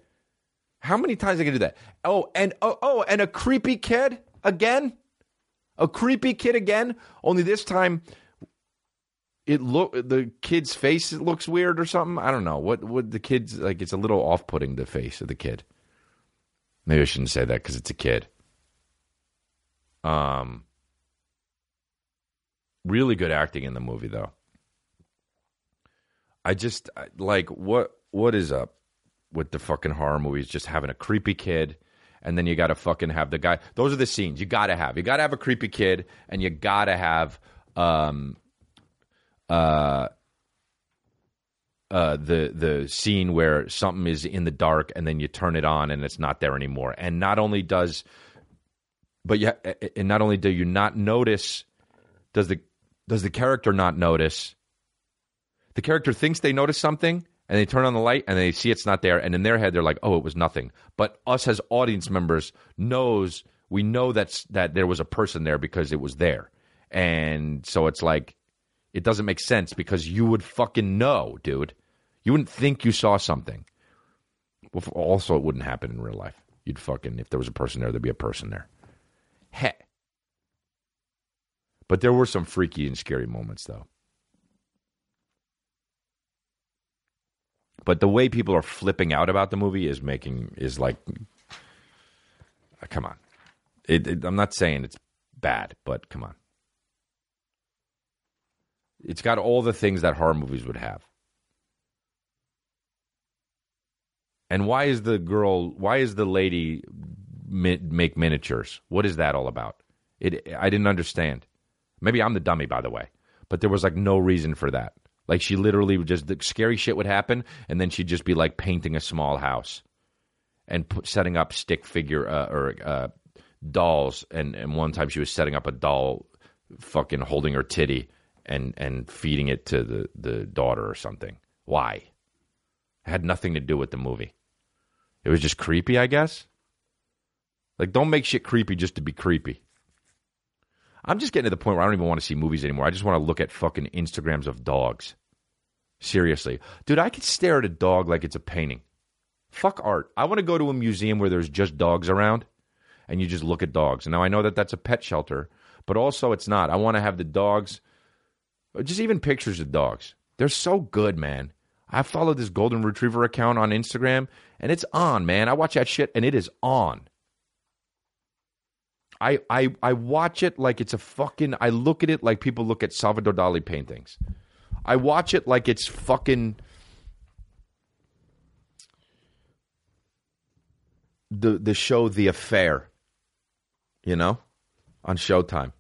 Speaker 1: How many times are they going to do that? Oh, and oh, oh, and a creepy kid again? A creepy kid again? Only this time it look the kid's face looks weird or something. I don't know. What what the kid's like it's a little off-putting the face of the kid. Maybe I shouldn't say that cuz it's a kid. Um, really good acting in the movie, though. I just like what what is up with the fucking horror movies? Just having a creepy kid, and then you got to fucking have the guy. Those are the scenes you got to have. You got to have a creepy kid, and you got to have um uh uh, the the scene where something is in the dark and then you turn it on and it's not there anymore. And not only does but yeah, and not only do you not notice, does the does the character not notice? The character thinks they notice something, and they turn on the light, and they see it's not there, and in their head they're like, "Oh, it was nothing." But us as audience members knows we know that's that there was a person there because it was there, and so it's like it doesn't make sense because you would fucking know, dude. You wouldn't think you saw something. Also, it wouldn't happen in real life. You'd fucking if there was a person there, there'd be a person there. Heh. But there were some freaky and scary moments, though. But the way people are flipping out about the movie is making is like, uh, come on. It, it, I'm not saying it's bad, but come on. It's got all the things that horror movies would have. And why is the girl? Why is the lady mi- make miniatures. What is that all about? It I didn't understand. Maybe I'm the dummy, by the way, but there was like no reason for that. Like she literally would just the scary shit would happen, and then she'd just be like painting a small house and put, setting up stick figure uh, or uh, dolls. And and one time she was setting up a doll, fucking holding her titty, and and feeding it to the the daughter or something. Why? It had nothing to do with the movie. It was just creepy, I guess. Like, don't make shit creepy just to be creepy. I'm just getting to the point where I don't even want to see movies anymore. I just want to look at fucking Instagrams of dogs. Seriously. Dude, I could stare at a dog like it's a painting. Fuck art. I want to go to a museum where there's just dogs around and you just look at dogs. Now, I know that that's a pet shelter, but also it's not. I want to have the dogs, just even pictures of dogs. They're so good, man. I follow this golden retriever account on Instagram and it's on, man. I watch that shit and it is on. I, I I watch it like it's a fucking I look at it like people look at Salvador Dali paintings. I watch it like it's fucking the the show The Affair. You know? On Showtime.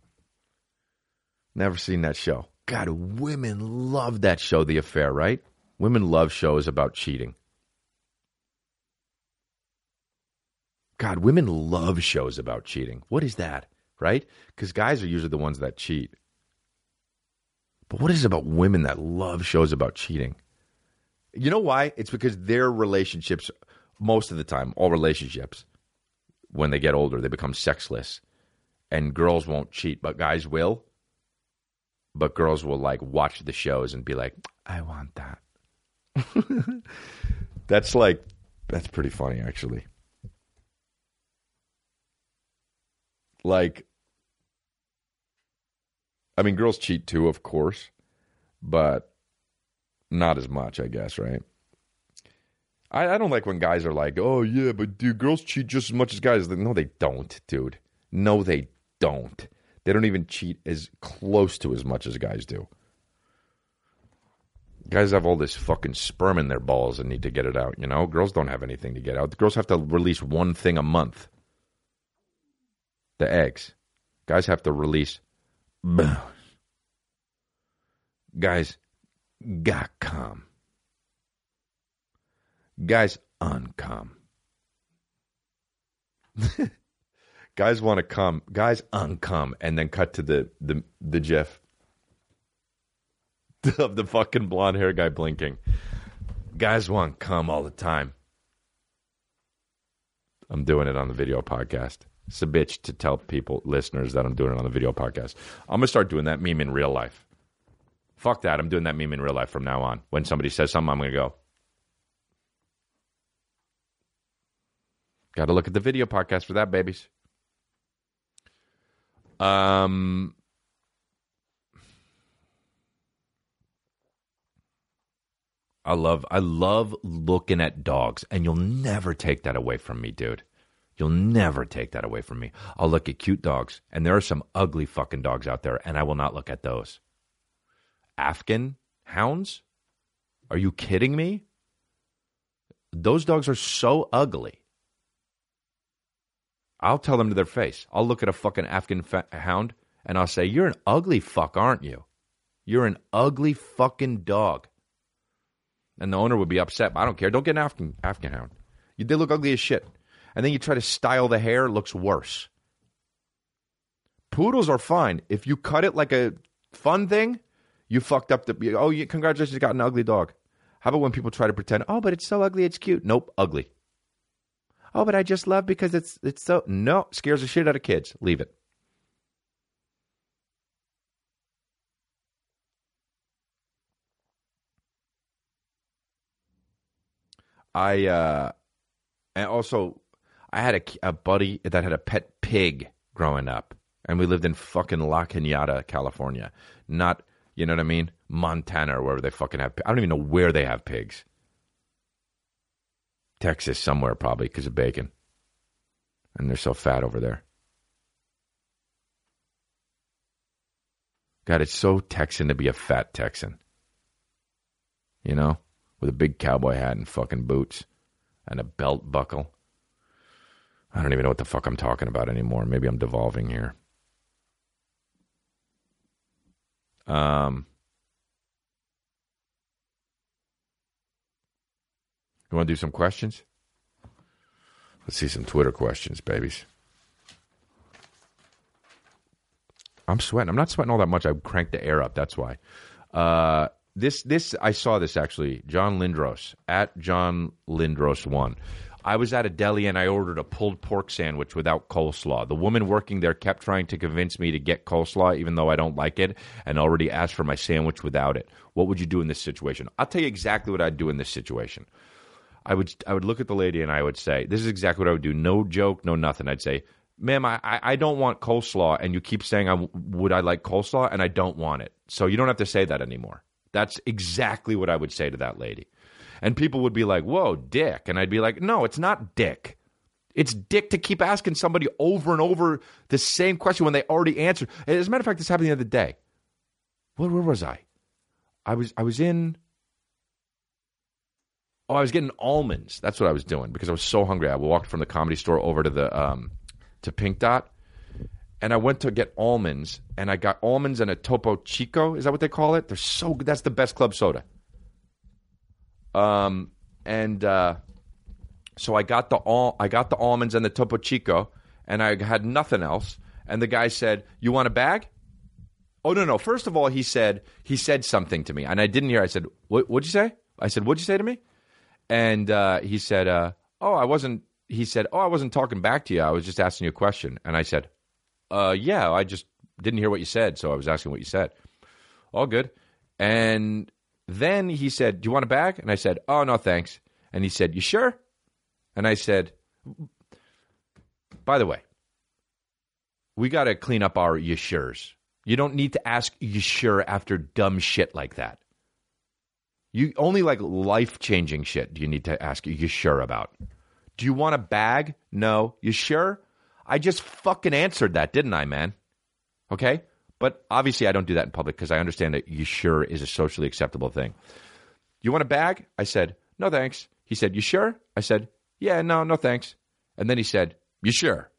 Speaker 1: Never seen that show. God, women love that show, The Affair, right? Women love shows about cheating. God, women love shows about cheating. What is that? Right? Because guys are usually the ones that cheat. But what is it about women that love shows about cheating? You know why? It's because their relationships, most of the time, all relationships, when they get older, they become sexless. And girls won't cheat, but guys will. But girls will like watch the shows and be like, I want that. that's like, that's pretty funny, actually. Like I mean girls cheat too, of course, but not as much, I guess, right? I, I don't like when guys are like, "Oh yeah, but dude, girls cheat just as much as guys." No, they don't, dude. No, they don't. They don't even cheat as close to as much as guys do. Guys have all this fucking sperm in their balls and need to get it out. You know, girls don't have anything to get out. The girls have to release one thing a month the eggs. Guys have to release. Guys got come. Guys uncome. guys want to come. Guys uncome, and then cut to the the the GIF of the fucking blonde hair guy blinking. Guys want come all the time. I'm doing it on the video podcast. It's a bitch to tell people, listeners, that I'm doing it on the video podcast. I'm going to start doing that meme in real life. Fuck that. I'm doing that meme in real life from now on. When somebody says something, I'm going to go. Got to look at the video podcast for that, babies. Um, I love I love looking at dogs, and you'll never take that away from me, dude. You'll never take that away from me. I'll look at cute dogs, and there are some ugly fucking dogs out there, and I will not look at those. Afghan hounds? Are you kidding me? Those dogs are so ugly. I'll tell them to their face. I'll look at a fucking Afghan fa- hound and I'll say, You're an ugly fuck, aren't you? You're an ugly fucking dog. And the owner would be upset. But I don't care. Don't get an Afghan, Afghan hound. They look ugly as shit and then you try to style the hair, it looks worse. Poodles are fine. If you cut it like a fun thing, you fucked up the. Oh, you, congratulations, you got an ugly dog. How about when people try to pretend, oh, but it's so ugly, it's cute? Nope, ugly. Oh, but I just love because it's it's so no scares the shit out of kids. Leave it. I uh and also I had a, a buddy that had a pet pig growing up, and we lived in fucking La Cañada, California. Not, you know what I mean? Montana or wherever they fucking have. I don't even know where they have pigs. Texas somewhere probably because of bacon, and they're so fat over there. God, it's so Texan to be a fat Texan. You know, with a big cowboy hat and fucking boots and a belt buckle. I don't even know what the fuck I'm talking about anymore. Maybe I'm devolving here. Um, you want to do some questions? Let's see some Twitter questions, babies. I'm sweating. I'm not sweating all that much. I cranked the air up. That's why. Uh, this this I saw this actually. John Lindros at John Lindros one. I was at a deli and I ordered a pulled pork sandwich without coleslaw. The woman working there kept trying to convince me to get coleslaw, even though I don't like it, and already asked for my sandwich without it. What would you do in this situation? I'll tell you exactly what I'd do in this situation. I would I would look at the lady and I would say, "This is exactly what I would do. No joke, no nothing." I'd say, "Ma'am, I, I don't want coleslaw, and you keep saying I would I like coleslaw, and I don't want it. So you don't have to say that anymore." That's exactly what I would say to that lady. And people would be like, whoa, dick. And I'd be like, no, it's not dick. It's dick to keep asking somebody over and over the same question when they already answered. As a matter of fact, this happened the other day. Where, where was I? I was I was in. Oh, I was getting almonds. That's what I was doing because I was so hungry. I walked from the comedy store over to the um, to Pink Dot, and I went to get almonds, and I got almonds and a Topo Chico. Is that what they call it? They're so good. That's the best club soda. Um, and uh, so I got the all I got the almonds and the Topo Chico, and I had nothing else. And the guy said, "You want a bag?" Oh no no! First of all, he said he said something to me, and I didn't hear. I said, "What? What'd you say?" I said, "What'd you say to me?" And uh, he said, uh, "Oh, I wasn't." He said, "Oh, I wasn't talking back to you. I was just asking you a question." And I said, "Uh, yeah, I just didn't hear what you said, so I was asking what you said." All good. And then he said, Do you want a bag? And I said, Oh, no, thanks. And he said, You sure? And I said, By the way, we got to clean up our you. You don't need to ask you sure after dumb shit like that. You only like life changing shit do you need to ask you sure about. Do you want a bag? No. You sure? I just fucking answered that, didn't I, man? Okay? But obviously, I don't do that in public because I understand that you sure is a socially acceptable thing. You want a bag? I said, no thanks. He said, you sure? I said, yeah, no, no thanks. And then he said, you sure?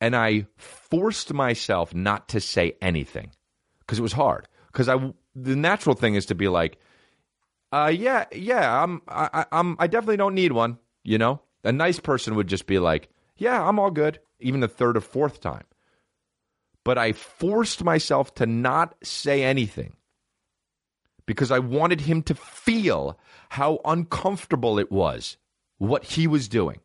Speaker 1: And I forced myself not to say anything because it was hard. Because I, the natural thing is to be like, uh, yeah, yeah, I'm, I, I'm, I definitely don't need one. You know, a nice person would just be like, yeah, I'm all good even the third or fourth time. But I forced myself to not say anything because I wanted him to feel how uncomfortable it was, what he was doing.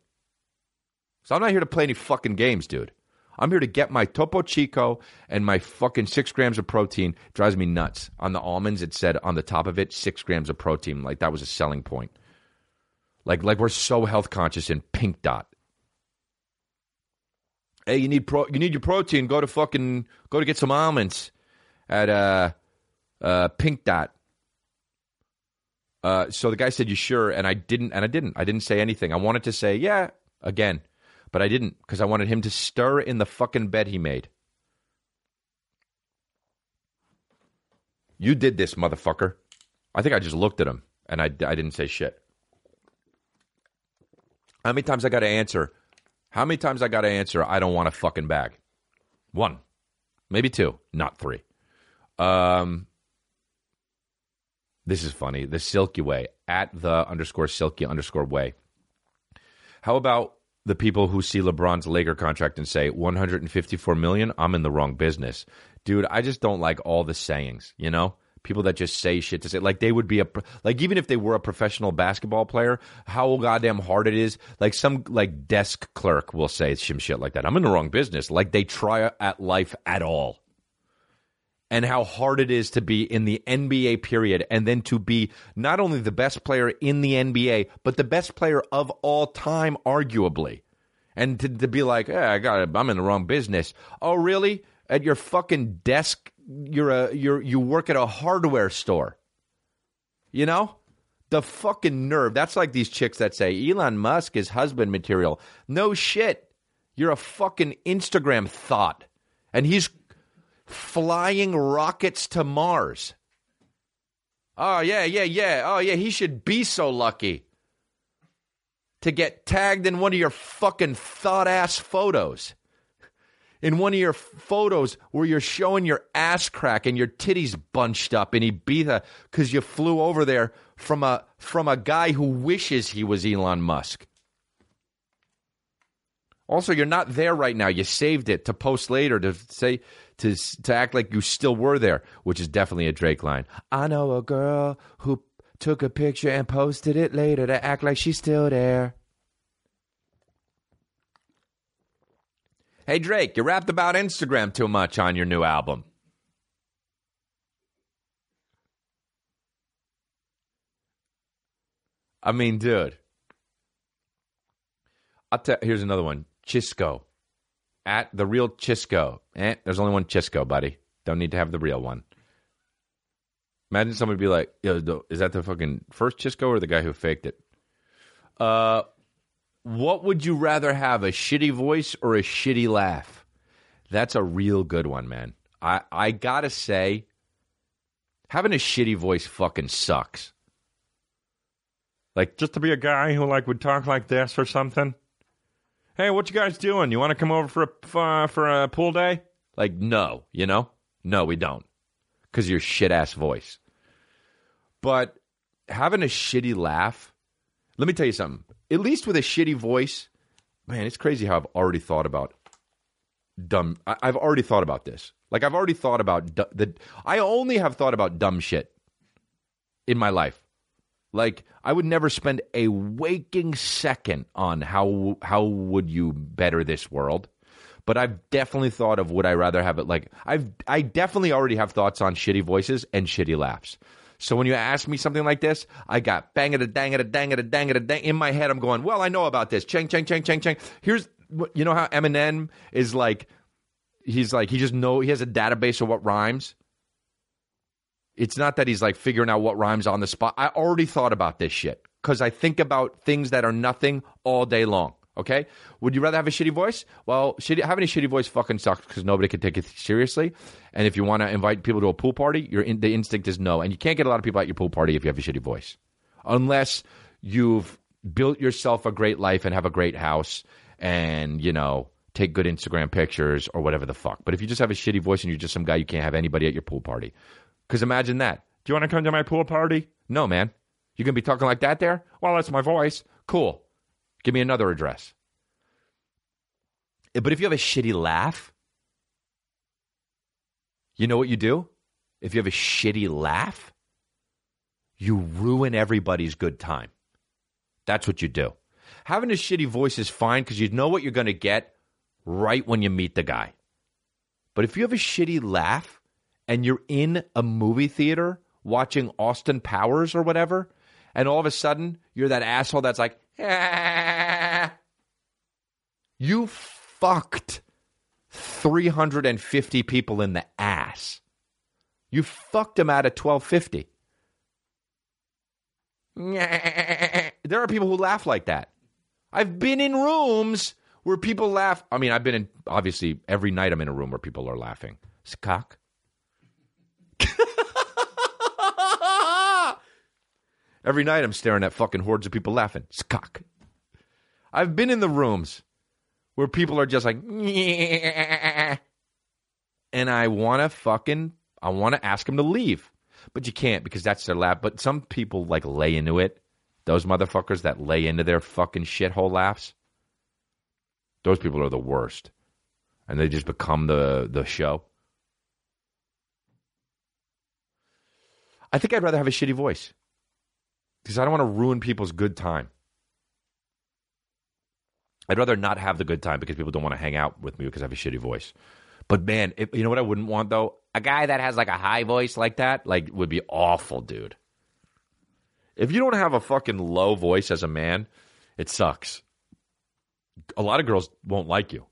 Speaker 1: So I'm not here to play any fucking games, dude. I'm here to get my Topo Chico and my fucking six grams of protein. It drives me nuts. On the almonds, it said on the top of it, six grams of protein. Like that was a selling point. Like, like we're so health conscious in Pink Dot hey, you need pro, you need your protein. Go to fucking go to get some almonds at uh, uh, Pink Dot. Uh, so the guy said, "You sure?" And I didn't, and I didn't. I didn't say anything. I wanted to say, "Yeah," again, but I didn't because I wanted him to stir in the fucking bed he made. You did this, motherfucker. I think I just looked at him and I, I didn't say shit. How many times I got to answer? How many times I got to answer, I don't want a fucking bag? One, maybe two, not three. Um, this is funny. The Silky Way at the underscore Silky underscore Way. How about the people who see LeBron's Laker contract and say 154 million? I'm in the wrong business, dude. I just don't like all the sayings. You know, people that just say shit to say like they would be a like even if they were a professional basketball player how goddamn hard it is like some like desk clerk will say some shit like that. I'm in the wrong business. Like they try at life at all. And how hard it is to be in the NBA period and then to be not only the best player in the NBA but the best player of all time arguably. And to, to be like yeah, I got it, I'm in the wrong business. Oh really at your fucking desk you're a you're you work at a hardware store. You know? The fucking nerve. That's like these chicks that say Elon Musk is husband material. No shit. You're a fucking Instagram thought. And he's flying rockets to Mars. Oh, yeah, yeah, yeah. Oh, yeah, he should be so lucky to get tagged in one of your fucking thought ass photos in one of your photos where you're showing your ass crack and your titties bunched up in Ibiza because you flew over there from a from a guy who wishes he was Elon Musk. Also, you're not there right now. You saved it to post later to say to to act like you still were there, which is definitely a Drake line. I know a girl who took a picture and posted it later to act like she's still there. Hey Drake, you rapped about Instagram too much on your new album. I mean, dude. I'll tell, here's another one. Chisco. At the real Chisco. Eh, there's only one Chisco, buddy. Don't need to have the real one. Imagine somebody be like, Yo, is that the fucking first Chisco or the guy who faked it? Uh, what would you rather have, a shitty voice or a shitty laugh? That's a real good one, man. I, I gotta say, having a shitty voice fucking sucks. Like, just to be a guy who like would talk like this or something hey, what you guys doing? You want to come over for a uh, for a pool day? Like, no, you know, no, we don't, because your shit ass voice. But having a shitty laugh, let me tell you something. At least with a shitty voice, man, it's crazy how I've already thought about dumb. I, have already thought about this. Like I've already thought about the. I only have thought about dumb shit in my life. Like I would never spend a waking second on how how would you better this world. But I've definitely thought of would I rather have it like I've I definitely already have thoughts on shitty voices and shitty laughs. So when you ask me something like this, I got bang it a dang it a dang it a dang it a dang in my head. I'm going, well, I know about this. Chang chang chang chang chang. Here's you know how Eminem is like, he's like he just know he has a database of what rhymes. It's not that he's like figuring out what rhymes on the spot. I already thought about this shit because I think about things that are nothing all day long. Okay? Would you rather have a shitty voice? Well, shitty, having a shitty voice fucking sucks because nobody can take it seriously. And if you want to invite people to a pool party, your in, the instinct is no. And you can't get a lot of people at your pool party if you have a shitty voice, unless you've built yourself a great life and have a great house and you know take good Instagram pictures or whatever the fuck. But if you just have a shitty voice and you're just some guy, you can't have anybody at your pool party. Because imagine that. Do you want to come to my pool party? No, man. You going to be talking like that there? Well, that's my voice. Cool. Give me another address. Eh, but if you have a shitty laugh, you know what you do? If you have a shitty laugh, you ruin everybody's good time. That's what you do. Having a shitty voice is fine because you know what you're going to get right when you meet the guy. But if you have a shitty laugh, and you're in a movie theater watching Austin Powers or whatever, and all of a sudden you're that asshole that's like. you fucked 350 people in the ass. You fucked them out of 1250. There are people who laugh like that. I've been in rooms where people laugh. I mean, I've been in, obviously, every night I'm in a room where people are laughing. It's. Every night I'm staring at fucking hordes of people laughing. Cock. I've been in the rooms where people are just like, and I want to fucking, I want to ask them to leave, but you can't because that's their laugh. But some people like lay into it. Those motherfuckers that lay into their fucking shithole laughs. Those people are the worst, and they just become the the show. I think I'd rather have a shitty voice because I don't want to ruin people's good time. I'd rather not have the good time because people don't want to hang out with me because I have a shitty voice. But man, if, you know what I wouldn't want though? A guy that has like a high voice like that, like would be awful, dude. If you don't have a fucking low voice as a man, it sucks. A lot of girls won't like you.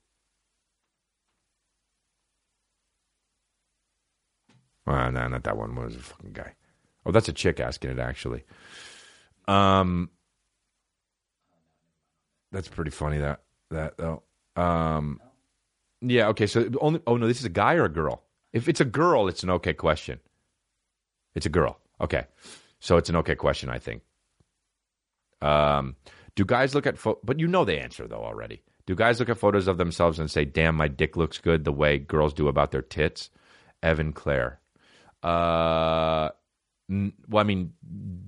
Speaker 1: Well, no, not that one. What was a fucking guy? Oh, that's a chick asking it actually. Um, that's pretty funny. That that though. Um, yeah. Okay. So only. Oh no, this is a guy or a girl. If it's a girl, it's an okay question. It's a girl. Okay. So it's an okay question, I think. Um, do guys look at pho- but you know the answer though already. Do guys look at photos of themselves and say, "Damn, my dick looks good," the way girls do about their tits? Evan Clare. Uh, well, I mean,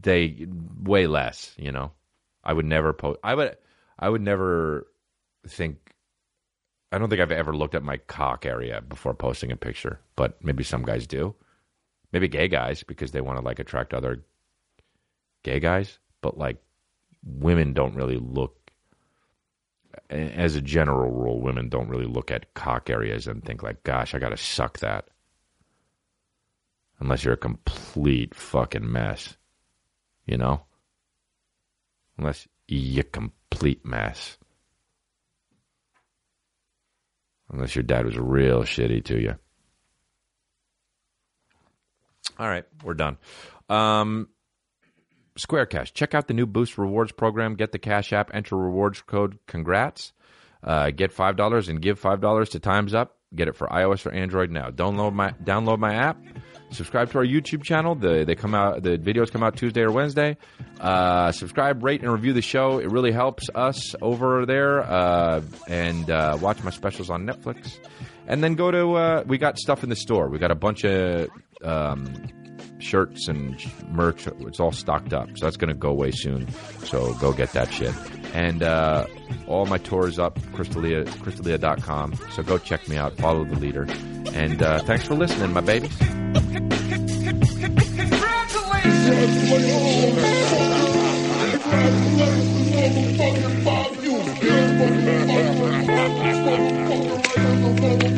Speaker 1: they way less. You know, I would never post. I would. I would never think I don't think I've ever looked at my cock area before posting a picture, but maybe some guys do. Maybe gay guys because they want to like attract other gay guys, but like women don't really look as a general rule, women don't really look at cock areas and think like, "Gosh, I got to suck that." Unless you're a complete fucking mess, you know. Unless you're a complete mess. Unless your dad was real shitty to you. All right, we're done. Um, Square Cash. Check out the new Boost Rewards program. Get the Cash App. Enter rewards code. Congrats. Uh, get five dollars and give five dollars to Times Up. Get it for iOS or Android now. Download my download my app. Subscribe to our YouTube channel. The they come out the videos come out Tuesday or Wednesday. Uh, subscribe, rate, and review the show. It really helps us over there. Uh, and uh, watch my specials on Netflix. And then go to uh, we got stuff in the store. We got a bunch of um, shirts and merch. It's all stocked up. So that's going to go away soon. So go get that shit. And uh, all my tours up, Crystalia, chrisdelia.com. So go check me out. Follow the leader. And uh, thanks for listening, my babies.
Speaker 2: Congratulations.